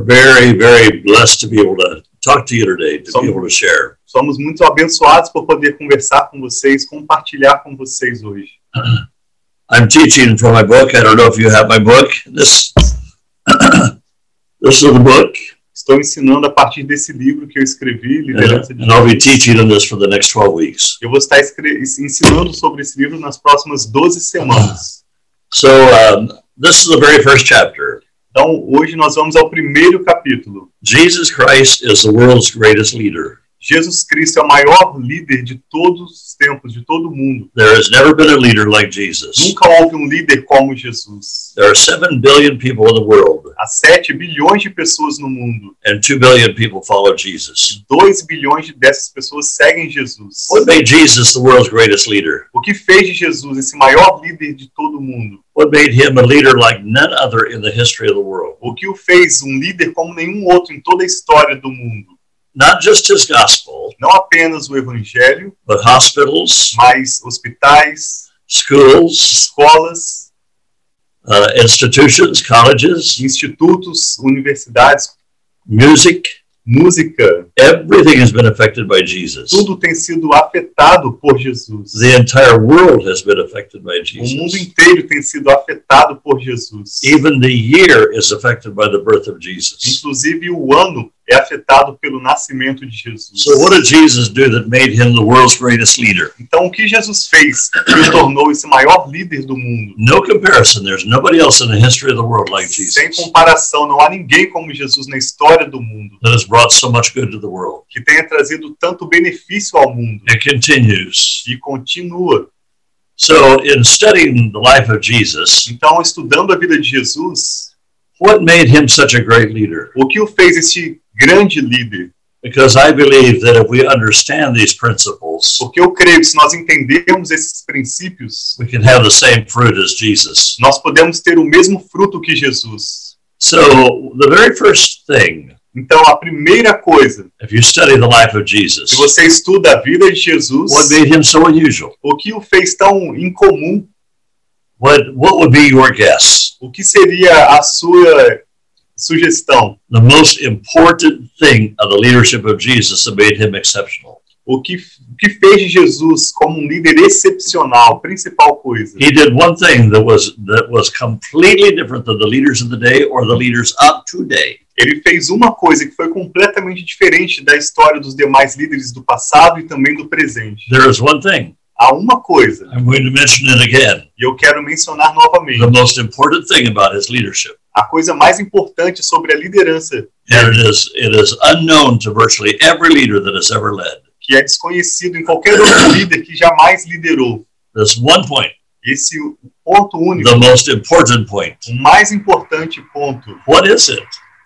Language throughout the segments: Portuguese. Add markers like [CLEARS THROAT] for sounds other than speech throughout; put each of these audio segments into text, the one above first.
We're very, very blessed to be able to talk to you today, to Some- be able to share. Somos muito abençoados por poder conversar com vocês, compartilhar com vocês hoje. [CLEARS THROAT] I'm teaching from my book. I don't know if you have my book. This, [CLEARS THROAT] this is the book, Estou ensinando a partir desse livro que eu escrevi, Liderança de Jesus. teaching on this for the next 12 weeks. Eu vou estar ensinando sobre esse livro nas próximas 12 semanas. So um, this is the very first chapter. Então, hoje nós vamos ao primeiro capítulo. Jesus Christ is the world's greatest leader. Jesus Cristo é o maior líder de todos os tempos, de todo o mundo. There has never been a leader like Jesus. Nunca houve um líder como Jesus. There are 7 billion people in the world, Há 7 bilhões de pessoas no mundo. and 2 billion people follow Jesus. 2 bilhões de- dessas pessoas seguem Jesus. What made Jesus the world's greatest leader? O que fez de Jesus esse maior líder de todo o mundo? What made him a leader like none other in the history of the world? O que o fez um líder como nenhum outro em toda a história do mundo? Not just his gospel, Não apenas o evangelho, but hospitals, mas hospitais, schools, escolas, uh, institutions, colleges, institutos, universidades, music, música, everything has been affected by Jesus. tudo tem sido afetado por Jesus. The entire world has been affected by O mundo Jesus. inteiro tem sido afetado por Jesus. Even the year is affected by the birth of Jesus. Inclusive o ano é afetado pelo nascimento de Jesus. So, what did Jesus do that made him the world's greatest leader? Então o que Jesus fez que o tornou esse maior líder do mundo? No comparison. There's nobody else in the history of the world like Sem Jesus comparação, não há ninguém como Jesus na história do mundo that has brought so much good to the world. que tenha trazido tanto benefício ao mundo It continues. e continua. So, in studying the life of Jesus, Então, estudando a vida de Jesus, what made him such a great leader? o que o fez este grande líder? Because I believe that if we understand these principles, Porque eu creio que se nós entendermos esses princípios, we can have the same fruit as Jesus. nós podemos ter o mesmo fruto que Jesus. So, the very first thing, Então, a primeira coisa, if you study the life of Jesus, se você estuda a vida de Jesus, what made him so unusual? o que o fez tão incomum, What, what would be your guess? o que seria a sua sugestão? The most important thing of the leadership of Jesus that made him exceptional. O que, o que fez de Jesus como um líder excepcional, principal coisa? He did one thing that was that was completely different than the leaders of the day or the leaders of today. Ele fez uma coisa que foi completamente diferente da história dos demais líderes do passado e também do presente. There is one thing. Há uma coisa, I'm going to mention it again. e eu quero mencionar novamente. The most important thing about his leadership. A coisa mais importante sobre a liderança, And it is it is unknown to virtually every leader that has ever led. que é desconhecido em qualquer outro [COUGHS] líder que jamais liderou. This one point, Esse ponto único, the most important point. o mais importante ponto. What is it?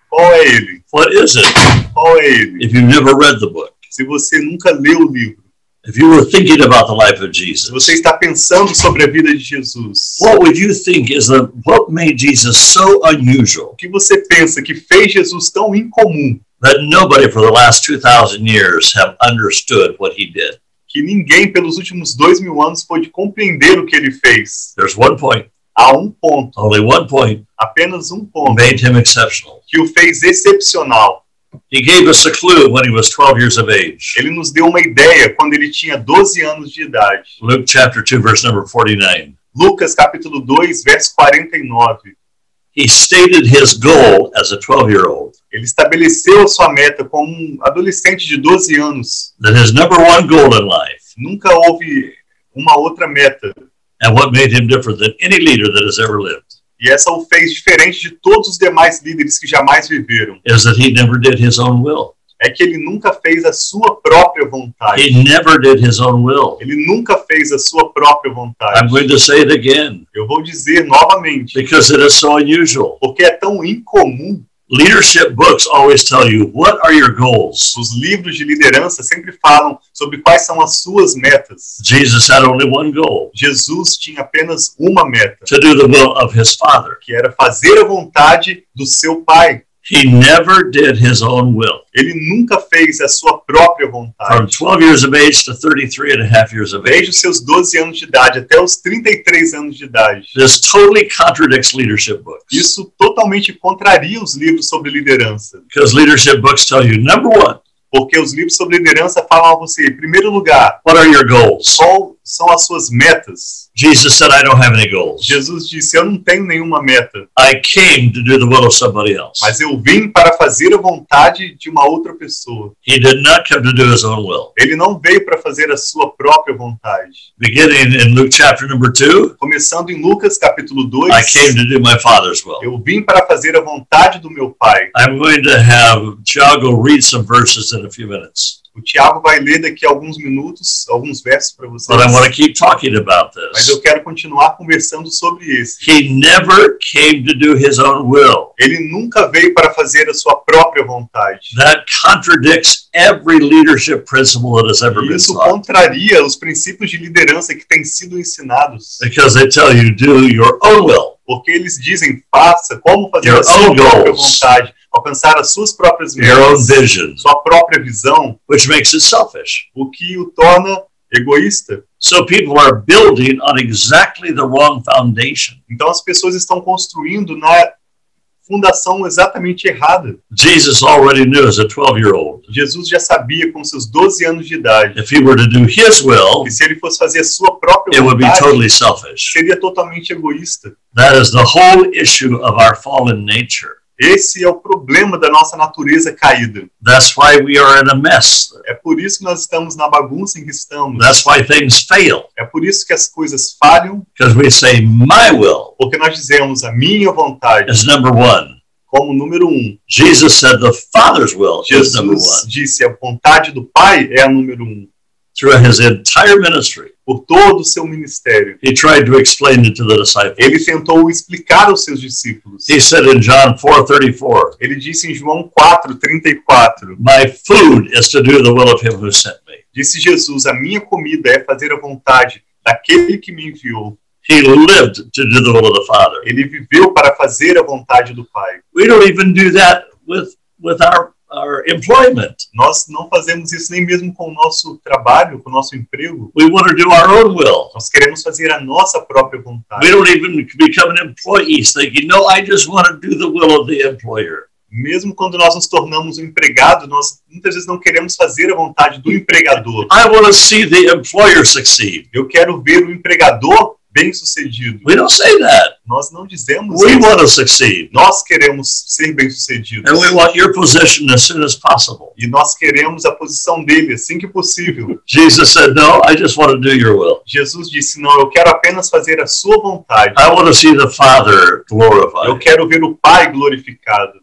Qual é ele? What is it? Qual é ele? If you've never read the book, Se você nunca leu o livro, if you were thinking about the life of Jesus, você está pensando sobre a vida de Jesus, what would you think is the what made Jesus so unusual o que você pensa que fez Jesus tão incomum that nobody for the last 2,000 years have understood what he did? que ninguém pelos últimos dois mil anos pôde compreender o que ele fez? There's one point, Há um ponto, only one point, apenas um ponto, made him exceptional. que o fez excepcional. He gave us a clue when he was 12 years of age. Ele nos deu uma ideia quando ele tinha 12 anos de idade. Luke chapter 2, verse number 49. Lucas capítulo 2, verso 49. He stated his goal as a 12 year old Ele estabeleceu sua meta como um adolescente de 12 anos. that his number one goal in life Nunca houve uma outra meta. and what made him different than any leader that has ever lived E essa o fez diferente de todos os demais líderes que jamais viveram. is that he never did his own will. É que ele nunca fez a sua própria vontade. He never did his own will. Ele nunca fez a sua própria I'm vontade. going to say it again Eu vou dizer novamente, because it is so unusual. porque é tão incomum. Leadership books always tell you what are your goals. Os livros de liderança sempre falam sobre quais são as suas metas. Jesus had only one goal Jesus tinha apenas uma meta, to do the will of his Father. que era fazer a vontade do seu pai. He never did his own will. Ele nunca fez a sua própria From vontade. 12 years of age to 33 and a half years of Desde age. os seus 12 anos de idade até os 33 anos de idade. This totally contradicts leadership books. Isso totalmente contraria os livros sobre liderança. Because leadership books tell you, number one, Porque os livros sobre liderança falam a você, em primeiro lugar, what are your goals? qual são as suas metas. Jesus said, I don't have any goals. Jesus disse: Eu não tenho nenhuma meta, I came to do the will of somebody else. mas eu vim para fazer a vontade de uma outra pessoa. He did not come to do his own will. Ele não veio para fazer a sua própria vontade. Beginning in Luke chapter number 2, Começando em Lucas capítulo 2, I came to do my Father's will. eu vim para fazer a vontade do meu Pai. I'm going to have Tiago read some verses in a few minutes. O Tiago vai ler daqui a alguns minutos, alguns versos para vocês. But I want to keep talking about Mas this. eu quero continuar conversando sobre esse. He never came to do his own will. Ele nunca veio para fazer a sua própria vontade. That contradicts every leadership principle that has ever been isso contraria os princípios de liderança que têm sido ensinados. Because they tell you do your own will. Porque eles dizem, faça como fazer Your a sua própria goals. vontade, alcançar as suas próprias metas, sua própria visão, which makes it selfish. o que o torna egoísta. So people are building on exactly the wrong foundation. Então as pessoas estão construindo na fundação exatamente errada. Jesus already knew as a 12 year old Jesus já sabia com seus 12 anos de idade if he were to do his will, que se ele fosse fazer a sua própria it would be vontade, totally selfish. seria totalmente egoísta. That is the whole issue of our fallen nature. Esse é o problema da nossa natureza caída. That's why we are in a mess. É por isso que nós estamos na bagunça em que estamos. That's why things fail. É por isso que as coisas falham, Because we say, My will porque nós dizemos a minha vontade is number one. como número um. Jesus said the Father's will is number Jesus one. disse a vontade do Pai é a número um. Through his entire ministry, Por todo o seu ministério. he tried to explain it to the disciples. Ele tentou explicar aos seus discípulos. He said in John 4:34, Ele disse em João 4, 34, My food is to do the will of him who sent me. disse Jesus, a minha comida é fazer a vontade daquele que me enviou. He lived to do the will of the Father. Ele viveu para fazer a vontade do Pai. We don't even do that with with our our employment. Nós não fazemos isso nem mesmo com o nosso trabalho, com o nosso emprego. We want to do our own will. Nós queremos fazer a nossa própria vontade. We don't even become an employee thinking, no, I just want to do the will of the employer. Mesmo quando nós nos tornamos um empregado, nós muitas vezes não queremos fazer a vontade do empregador. I want to see the employer succeed. Eu quero ver o empregador bem sucedido. We don't say that. Nós não dizemos We isso. want to succeed. Nós queremos ser bem sucedidos. And we want your position as soon as possible. E nós queremos a posição dele assim que possível. Jesus said, no, I just want to do your will. Jesus disse: Não, eu quero apenas fazer a sua vontade. I want to see the Father Eu glorified. quero ver o Pai glorificado.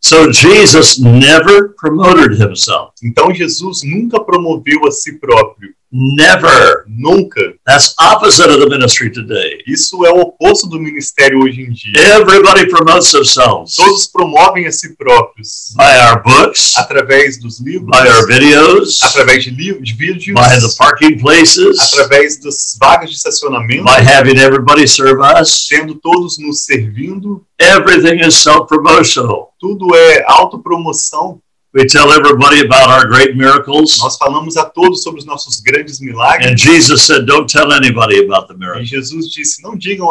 So Jesus never promoted himself. Então Jesus nunca promoveu a si próprio. Never. Nunca. That's opposite of the ministry today. Isso é o oposto do ministério hoje em dia. Everybody promotes themselves Todos promovem a si próprios by our books, através dos livros, by our videos, através de livros, de vídeos, by the parking places, através das vagas de estacionamento, by having everybody serve us. sendo todos nos servindo. Everything is self promotional. Tudo é autopromoção. We tell everybody about our great miracles. Nós falamos a todos sobre os nossos grandes And milagres. Jesus said, Don't tell anybody about the E miracles. Jesus disse: Não digam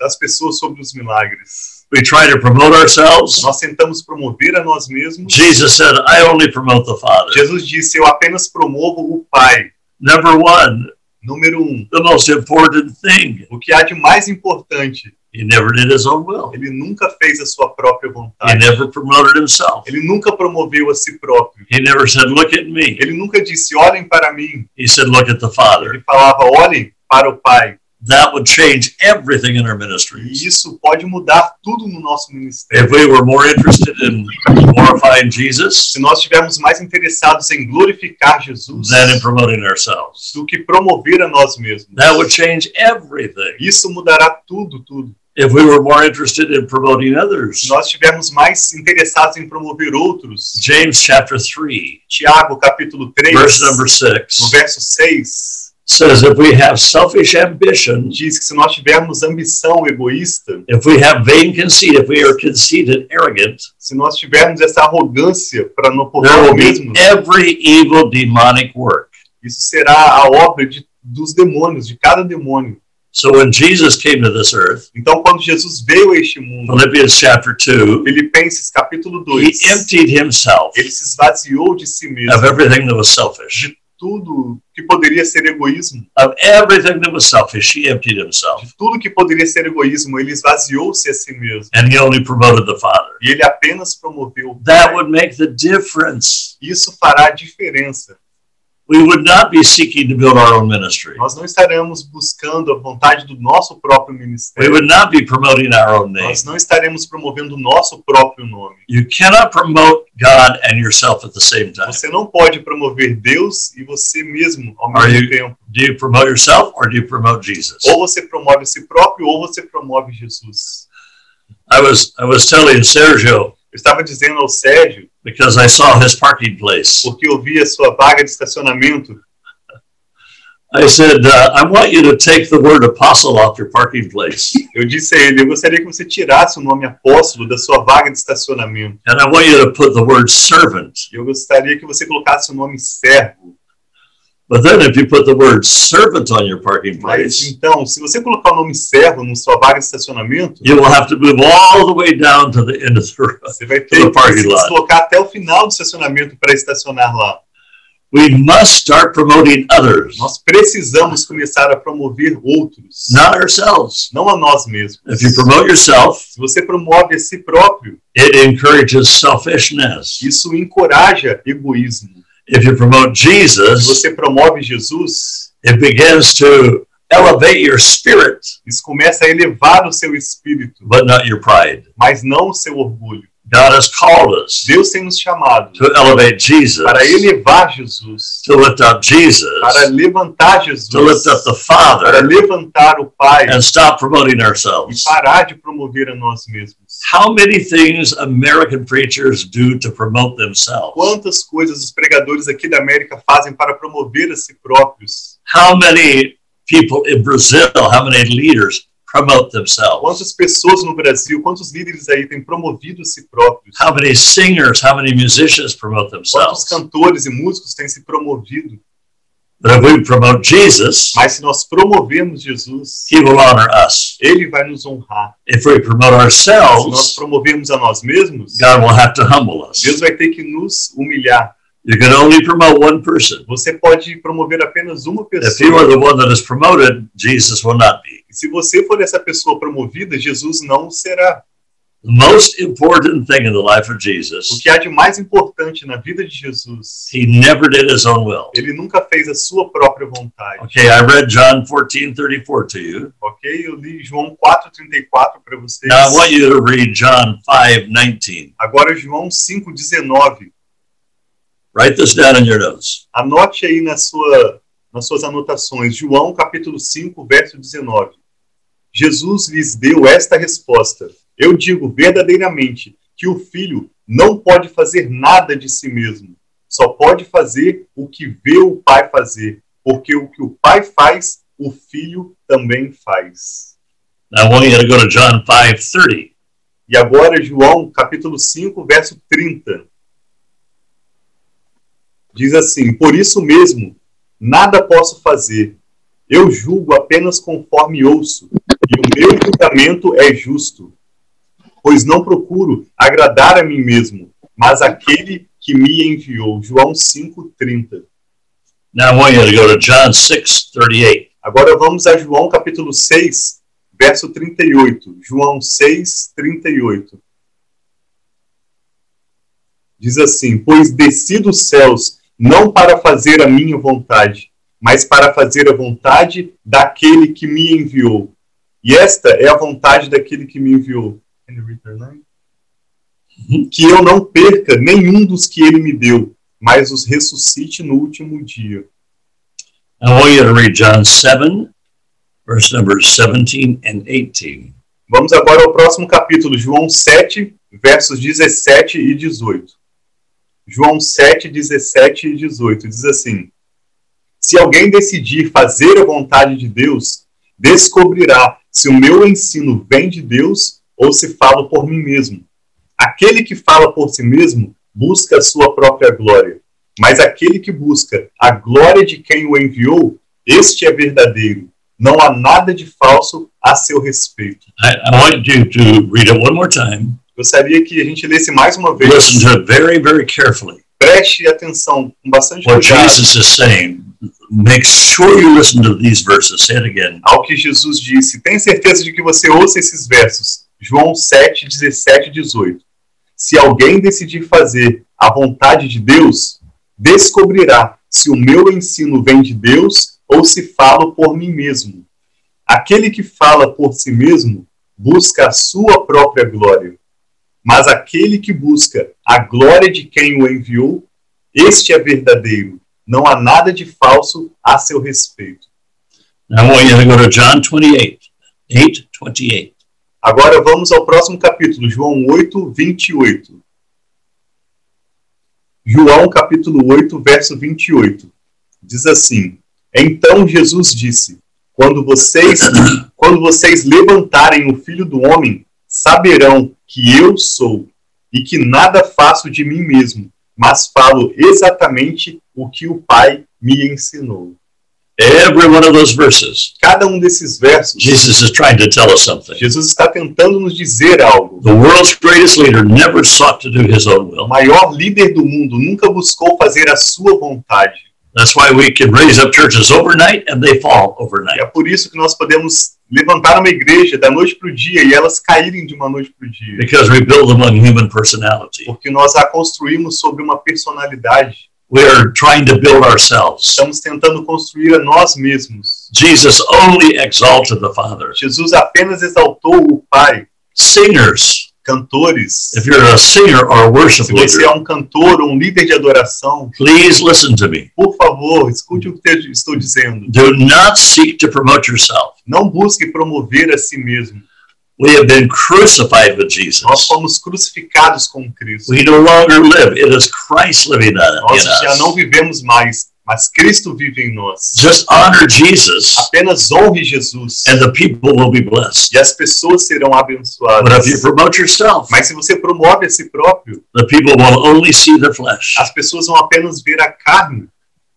às pessoas sobre os milagres. We try to promote ourselves. Nós tentamos promover a nós mesmos. Jesus said, I only promote the Father. Jesus disse: Eu apenas promovo o Pai. Number one, Número um, the most important thing. o que há de mais importante, He never did his own will. ele nunca fez a sua própria He vontade. never promoted himself. Ele nunca promoveu a si próprio. He never said, Look at me. Ele nunca disse: Olhem para mim. He said, Look at the Father. Ele falava: Olhem para o Pai. That would change everything in our ministries. isso pode mudar tudo no nosso ministério. If we were more interested in glorifying Jesus Se nós estivermos mais interessados em glorificar Jesus than in promoting ourselves, do que promover a nós mesmos, that would change everything. isso mudará tudo, tudo. If we were more interested in promoting others, Se nós estivermos mais interessados em promover outros, James chapter 3, Tiago capítulo 3, verse number no 6, verso 6, says if we have selfish ambition, diz que se nós tivermos ambição egoísta, if we have vain conceit, if we are conceited, arrogant, se nós tivermos essa arrogância para não por nós mesmos, every evil demonic work. isso será a obra de, dos demônios, de cada demônio. So when Jesus came to this earth, Então, quando Jesus veio a este mundo, Philippians chapter 2, Filipenses capítulo he 2, emptied himself ele se esvaziou de si mesmo, of everything that was selfish. tudo que poderia ser egoísmo, Of everything that was selfish, he emptied himself. de tudo que poderia ser egoísmo, ele esvaziou-se a si mesmo. And he only promoted the Father. E ele apenas promoveu That would make the difference. Isso fará diferença. We would not be seeking to build our own ministry. Nós não estaremos buscando a vontade do nosso próprio We ministério. would not be promoting our own name. Nós não estaremos promovendo o nosso próprio nome. You cannot promote God and yourself at the same time. Você não pode promover Deus e você mesmo ao Are mesmo you- tempo. Do you promote yourself or do you promote Jesus? Ou você promove a si próprio ou você promove Jesus. I was I was telling Sergio Eu estava dizendo ao Sérgio, because I saw his parking place. porque eu vi a sua vaga de estacionamento, I said, uh, I want you to take the word apostle off your parking place, eu disse a ele, eu gostaria que você tirasse o nome apóstolo da sua vaga de estacionamento. and I want you to put the word servant. Eu gostaria que você colocasse o nome servo. But then if you put the word servant on your parking Mas place, então, se você colocar o nome servo na sua vaga de estacionamento, you will have to move all the way down to the end of the road. você vai ter que se deslocar até o final do estacionamento para estacionar lá. We must start promoting others, Nós precisamos começar a promover outros, not ourselves. não a nós mesmos. If you promote yourself, Se você promove a si próprio, it encourages selfishness. isso encoraja egoísmo. If you promote Se Jesus, você promove Jesus, it begins to elevate your spirit, isso começa a elevar o seu espírito, but not your pride. mas não o seu orgulho. God has called us Deus tem nos chamado to elevate Jesus, para elevar Jesus, to lift up Jesus, para levantar Jesus, to lift up the para Father, levantar o Pai and stop promoting e ourselves. parar de promover a nós mesmos. How many things American preachers do to promote themselves? Quantas coisas os pregadores aqui da América fazem para promover a si próprios? How many people in Brazil, how many leaders promote themselves? Quantas pessoas no Brasil, quantos líderes aí têm promovido a si próprios? How many singers, how many musicians promote Quantos themselves? cantores e músicos têm se promovido? But if we promote Jesus, Mas se nós promovemos Jesus, he will honor us. ele vai nos honrar. If we promote Se nós ourselves, promovemos a nós mesmos, God will have to humble us. Deus vai ter que nos humilhar. You can only promote one person. Você pode promover apenas uma If you are pessoa. the one that is promoted, Jesus will not be. Se você for essa pessoa promovida, Jesus não será. The most important thing in the life of O Jesus, que há de mais importante na vida de Jesus, he never did his own will. ele nunca fez a sua própria vontade. Okay, I read John 14 34 to you. Ok? Eu li João 4,34 para vocês. Now I want you to read John 5 19. Agora, João 5,19. Write this down in your notes. Anote aí na sua, nas suas anotações. João, capítulo 5, verso 19. Jesus lhes deu esta resposta: Eu digo verdadeiramente que o filho não pode fazer nada de si mesmo, só pode fazer o que vê o pai fazer, porque o que o pai faz, o filho também faz. Now want you to go to John 5 30. E agora, João, capítulo 5, verso 30. Diz assim: Por isso mesmo, nada posso fazer. Eu julgo apenas conforme ouço, e o meu julgamento é justo. Pois não procuro agradar a mim mesmo, mas aquele que me enviou. João 5, 30. Now I want you to go to John 6 38. Agora vamos a João capítulo 6, verso 38. João 6, 38. Diz assim: Pois desci dos céus não para fazer a minha vontade, mas para fazer a vontade daquele que me enviou. E esta é a vontade daquele que me enviou. Their name? Que eu não perca nenhum dos que ele me deu, mas os ressuscite no último dia. I want you to read John 7, verse numbers 17 and 18. Vamos agora ao próximo capítulo, João 7, versos 17 e 18. João 7, 17 e 18 diz assim: Se alguém decidir fazer a vontade de Deus, descobrirá se o meu ensino vem de Deus ou se falo por mim mesmo. Aquele que fala por si mesmo busca a sua própria glória, mas aquele que busca a glória de quem o enviou, este é verdadeiro. Não há nada de falso a seu respeito. I, I want you to read it one more time. Gostaria que a gente lesse mais uma vez. Listen to it very, very carefully. Preste atenção com bastante What cuidado Jesus is saying. Make sure you listen to these verses. Say it again. ao que Jesus disse. Tenha certeza de que você ouça esses versos. João 7, 17 e 18. Se alguém decidir fazer a vontade de Deus, descobrirá se o meu ensino vem de Deus ou se falo por mim mesmo. Aquele que fala por si mesmo busca a sua própria glória. Mas aquele que busca a glória de quem o enviou, este é verdadeiro. Não há nada de falso a seu respeito. Now want you to go to John 28. 8, 28. Agora vamos ao próximo capítulo, João 8, 28. João capítulo 8, verso 28. Diz assim: Então Jesus disse: Quando vocês [COUGHS] quando vocês levantarem o Filho do homem, saberão que eu sou e que nada faço de mim mesmo, mas falo exatamente o que o Pai me ensinou. Every one of those verses, Cada um desses versos, Jesus is trying to tell us something. Jesus está tentando nos dizer algo. The world's greatest leader never sought to do his own O will. maior líder do mundo nunca buscou fazer a sua vontade. That's why we can raise up churches overnight and they fall overnight. é por isso que nós podemos levantar uma igreja da noite para o dia e elas caírem de uma noite para o dia. Because we build them on human personality. Porque nós a construímos sobre uma personalidade. We are trying to build ourselves. Estamos tentando construir a nós mesmos. Jesus only exalted the Father. Jesus apenas exaltou o Pai. Singers, Cantores. if you're a singer or a worship Se você leader, é um cantor ou um líder de adoração, please listen to me. por favor, escute o que eu estou dizendo. Do not seek to promote yourself. Não busque promover a si mesmo. We have been crucified with Nós Jesus. fomos crucificados com Cristo. We no longer live. It is Christ living in Nós já não us. vivemos mais, mas Cristo vive em nós. Just honor Jesus Apenas honre Jesus and the people will be blessed. e as pessoas serão But abençoadas. if you promote yourself, Mas se você promove a si próprio, the people will only see the flesh. as pessoas vão apenas ver a carne.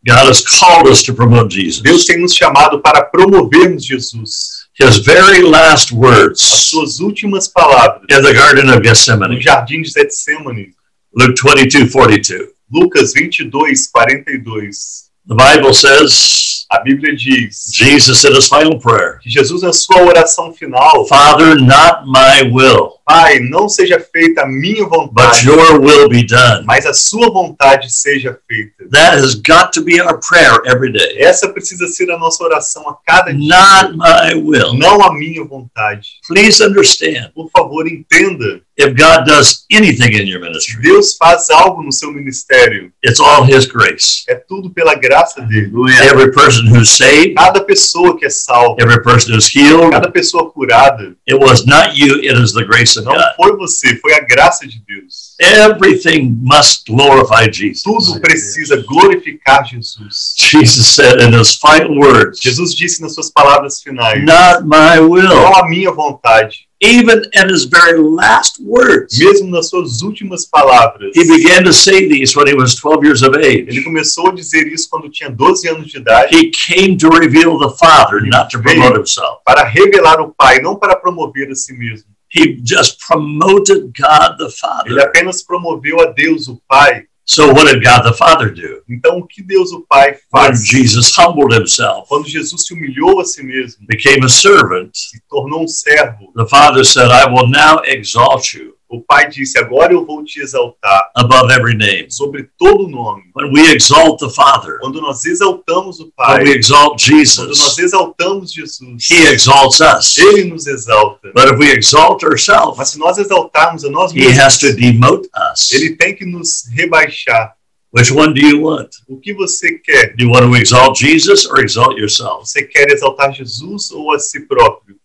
God has called us to promote Deus Jesus. tem nos chamado para promovermos Jesus. His very last As words suas últimas palavras in the Garden of no Gethsemane, jardim de Getsemane, Luke 22 42. Lucas 22, 42. The Bible says, A Bíblia diz Jesus said his final prayer, que Jesus, na sua oração final, Father, not my will, Pai, não seja feita a minha but vontade, your will be done. mas a sua vontade seja feita. That has got to be our prayer every day. Essa precisa ser a nossa oração a cada dia. Not my will. Não a minha vontade. Please understand, Por favor, entenda. if God does anything in your Se ministry, Deus faz algo no seu ministério, it's all His grace. é tudo pela graça dele. Every person who's saved, Cada pessoa que é salva, every person who's healed, cada pessoa curada, it was not you, it is the grace of não God. foi você, foi a graça de Deus. Everything must glorify Jesus. Tudo precisa glorificar Jesus. Jesus said in his final words, Jesus disse nas suas palavras finais: Not my will. Não a minha vontade. Even in his very last words, Mesmo nas suas últimas palavras, he began to say these when he was 12 years of ele age. começou a dizer isso quando tinha 12 anos de idade, He came to reveal the Father, not to promote himself. para revelar o Pai, não para promover a si mesmo. He just promoted God the Ele Father. apenas promoveu a Deus, o Pai. So, what did God the Father do? Então, o que Deus, o Pai, When faz? Jesus humbled himself, Quando Jesus se humilhou a si mesmo, became a servant, se tornou um servo, the Father said, I will now exalt you o Pai disse: Agora eu vou te exaltar above every name. sobre todo nome. When we exalt the Father, Quando nós exaltamos o when Pai, we exalt quando nós Jesus, exaltamos Jesus, He exalts us. Ele nos exalta. But if we exalt ourselves, Mas se nós exaltarmos a nós He has to mesmos, demote us. Ele tem que nos rebaixar. Which one do you want? O que você quer? Do you want to exalt Jesus or exalt yourself? Você quer exaltar Jesus ou a si próprio?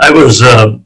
I was uh,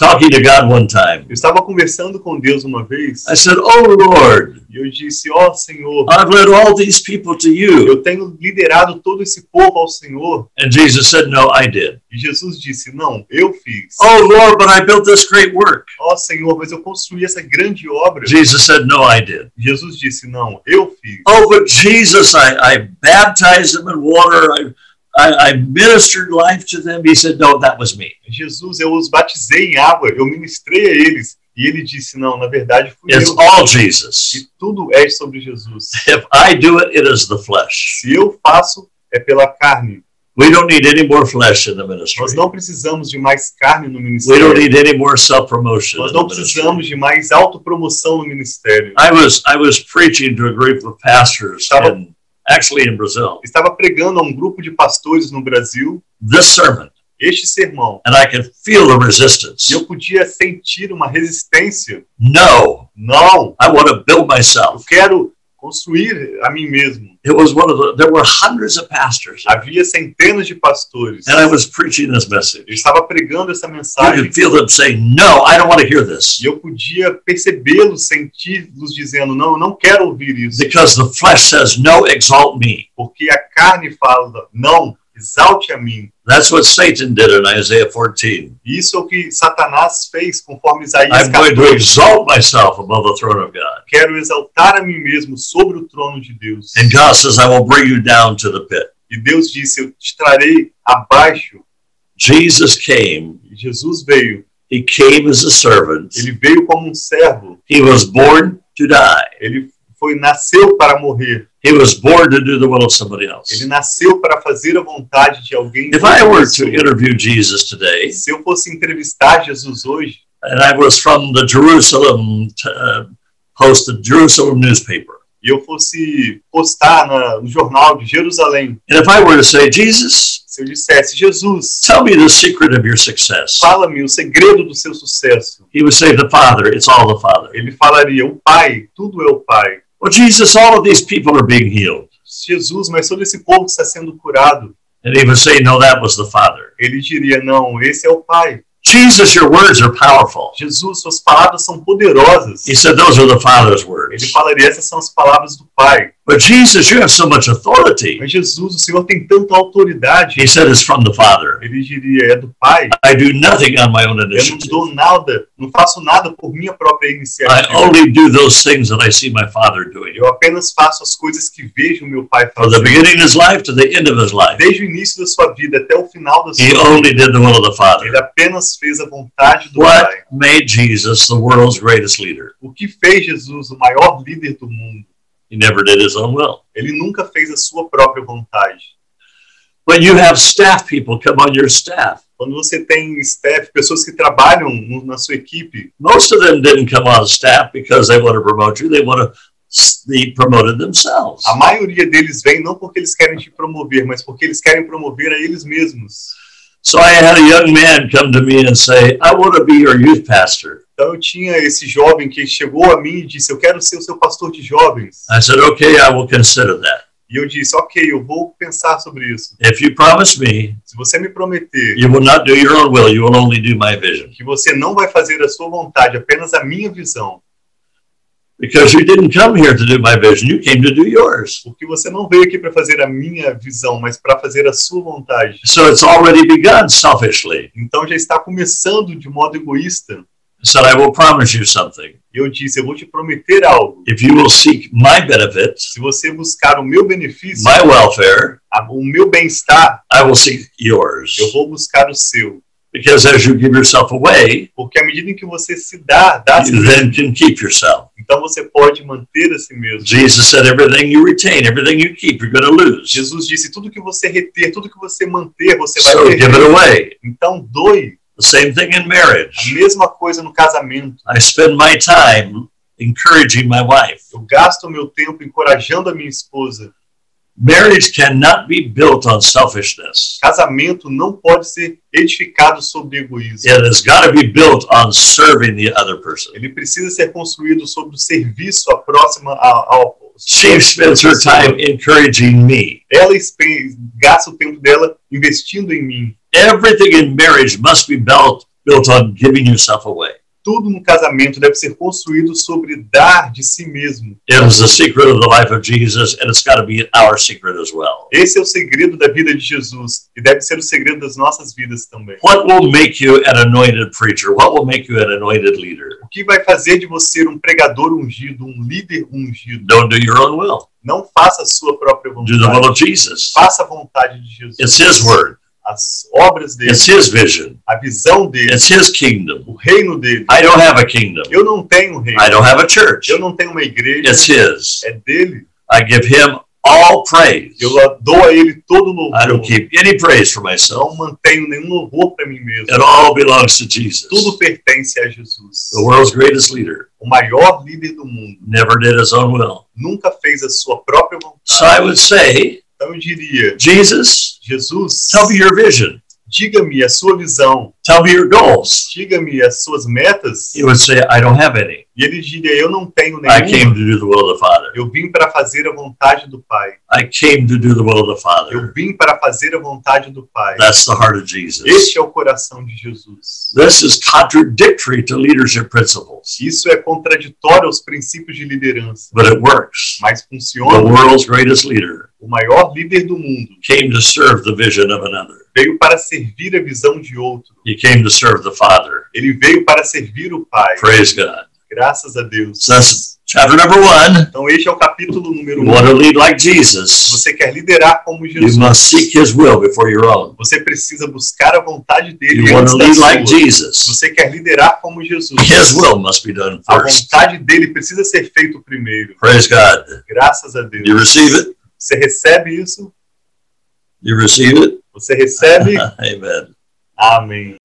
talking to God one time. Eu estava conversando com Deus uma vez I said, Oh Lord, e eu disse: Ó Senhor, I've led all these people to you. eu tenho liderado todo esse povo ao Senhor. And Jesus said, No, I did. E Jesus disse: Não, eu fiz. Oh Lord, but I built this great work. Ó Senhor, mas eu construí essa grande obra. Jesus said, No, I did. Jesus disse: Não, eu fiz. Oh, but Jesus, I, I baptized them in water. I, I, I ministered life to them. He said, No, that was me. Jesus, eu os batizei em água, eu ministrei a eles. E ele disse: Não, na verdade fui It's eu. all Jesus. E tudo é sobre Jesus. If I do it, it is the flesh. Se eu faço, é pela carne. We don't need any more flesh in the ministry. Nós não precisamos de mais carne no We don't ministério. need any more self-promotion Nós não precisamos de mais autopromoção no ministério. I was I was preaching to a group of pastors Estava- in, actually in Brazil Estava pregando a um grupo de pastores no Brasil this sermon, este sermão. and I could feel the resistance. E eu podia sentir uma resistência. No, Não, I want to build eu myself. quero construir a mim mesmo. It was one of the. There were hundreds of pastors, Havia centenas de pastores. and I was preaching this message. Eu estava pregando essa mensagem could feel them saying, "No, I don't want to hear this," e eu podia percebê-los, senti-los dizendo: Não, eu não quero ouvir isso. because the flesh says, "No, exalt me." Porque a carne fala: Não, exalte a mim. That's what Satan did in Isaiah 14. E Isso é o que Satanás fez, conforme Isaías I'm going to 14. exalt myself above the throne of God. Quero exaltar a mim mesmo sobre o trono de Deus. And God says, I will bring you down to the pit. E Deus disse: Eu te trarei abaixo. Jesus came. E Jesus veio. He came as a servant. Ele veio como um servo. He was born to die. Ele foi nasceu para morrer. He was born to do the will of somebody Ele else. nasceu para fazer a vontade de alguém. If I were to interview Jesus today, Se eu fosse entrevistar Jesus hoje, and I was from the Jerusalem uh, Post, the Jerusalem newspaper, e eu fosse postar na- no jornal de Jerusalém, and if I were to say, Jesus, se eu dissesse, Jesus, tell me the secret of your success, fala-me o segredo do seu sucesso, he would say, The Father, it's all the Father. ele falaria, o Pai, tudo é o Pai. Well, Jesus, all of these people are being healed. Jesus, mas todo esse povo está sendo curado, And he would say, No, that was the Father. ele diria, não, esse é o Pai. Jesus, your words are powerful. Jesus, suas palavras são poderosas. He said, Those are the Father's Ele words. falaria, essas são as palavras do Pai. But Jesus, you have so much authority. Mas Jesus, o Senhor tem tanta autoridade. He said, It's from the Father. Ele diria, é do Pai. I do nothing on my own Eu não initiative. dou nada, não faço nada por minha própria I iniciativa. only do those things that I see my Father doing. Eu apenas faço as coisas que vejo meu Pai From the beginning of his life to the end of his life, Desde o início da sua vida até o final da sua he vida. only did the will of the Father. Ele apenas fez a vontade do What Pai. made Jesus the world's greatest leader? O que fez Jesus o maior líder do mundo? He never did his own will. Ele nunca fez a sua própria vontade. When you have staff people come on your staff, Quando você tem staff, pessoas que trabalham na sua equipe, most of them didn't come on staff because they want to promote you. They want to be promoted themselves. a maioria deles vem não porque eles querem te promover, mas porque eles querem promover a eles mesmos. So I had a young man come to me and say, I want to be your youth pastor. Então eu tinha esse jovem que chegou a mim e disse: Eu quero ser o seu pastor de jovens. I said, okay, I will consider that. E eu disse: Ok, eu vou pensar sobre isso. If you promise me Se você me prometer you will not do your own will, you will only do my vision. que você não vai fazer a sua vontade, apenas a minha visão, Because you didn't come here to do my vision, you came to do yours. porque você não veio aqui para fazer a minha visão, mas para fazer a sua vontade. So it's already begun selfishly. Então já está começando de modo egoísta. I said, I will promise you something. Eu disse: Eu vou te prometer algo. If you will seek my benefits, Se você buscar o meu benefício, my welfare, o meu bem-estar, I will seek yours. eu vou buscar o seu. Because as you give yourself away, Porque à medida em que você se dá, dá you then can keep yourself. então você pode manter a si mesmo. Jesus said, everything you retain, everything you keep, you're going to lose. Jesus disse: tudo que você reter, tudo que você manter, você vai So give it perder. away. Então doe. The same thing in A marriage. mesma coisa no casamento. I spend my time encouraging my wife. Eu gasto meu tempo encorajando a minha esposa. Marriage cannot be built on selfishness. Casamento não pode ser edificado sobre egoísmo. It has got to be built on serving the other person. Ele precisa ser construído sobre o serviço à próxima ao, She spends her time encouraging me. Ela gasta o tempo dela investindo em mim. Everything in marriage must be built built on giving yourself away. Tudo no casamento deve ser construído sobre dar de si mesmo. It was the secret of the life of Jesus, and it's got to be our secret as well. Esse é o segredo da vida de Jesus e deve ser o segredo das nossas vidas também. What will make you an anointed preacher? What will make you an anointed leader? O que vai fazer de você um pregador ungido, um líder ungido? Don't do your own will. Não faça a sua própria Do the will vontade. of Jesus. Faça a vontade de Jesus. It's His word. As obras dele, It's His vision. a visão dele, It's His kingdom. o reino dele. I don't have a kingdom. Eu não tenho um reino. I don't have a church. Eu não tenho uma igreja. It's His. É dele. I give Him all praise. Eu dou a ele todo o I don't louvor. keep any praise for myself. Não mantenho nenhum louvor para mim mesmo. It all belongs to Jesus. Tudo pertence a Jesus. The world's greatest leader O maior líder do mundo never did his own will. nunca fez a sua própria So I vontade. would say, Então eu diria, Jesus, Jesus, tell me your vision. diga-me a sua visão, Tell me your goals. diga-me as suas metas. He would say, I don't have any. E ele diria, eu não tenho I came to do the will of the Father. Eu vim para fazer a vontade do Pai. I came to do the will of the Eu Father. vim para fazer a vontade do Pai. That's the heart of Jesus. Este é o coração de Jesus. This is contradictory to leadership principles, Isso é contraditório aos princípios de liderança, but it works. mas The funciona. world's greatest leader O maior líder do mundo came to serve the vision of another. veio para servir a visão de outro. He came to serve the Father. Ele veio para servir o Pai. Praise God. Graças a Deus. So that's chapter number one. Então este é o capítulo número You um. want to lead like Jesus, Você quer liderar como you Jesus. must seek His will before your own. Você precisa buscar a vontade dele You want antes to lead like sua. Jesus, Você quer liderar como Jesus. His will must be done A first. vontade dele precisa ser feito primeiro. Praise God. Graças a Deus. You receive it? Você recebe isso? You receive it? Você recebe? [LAUGHS] Amen. Amém.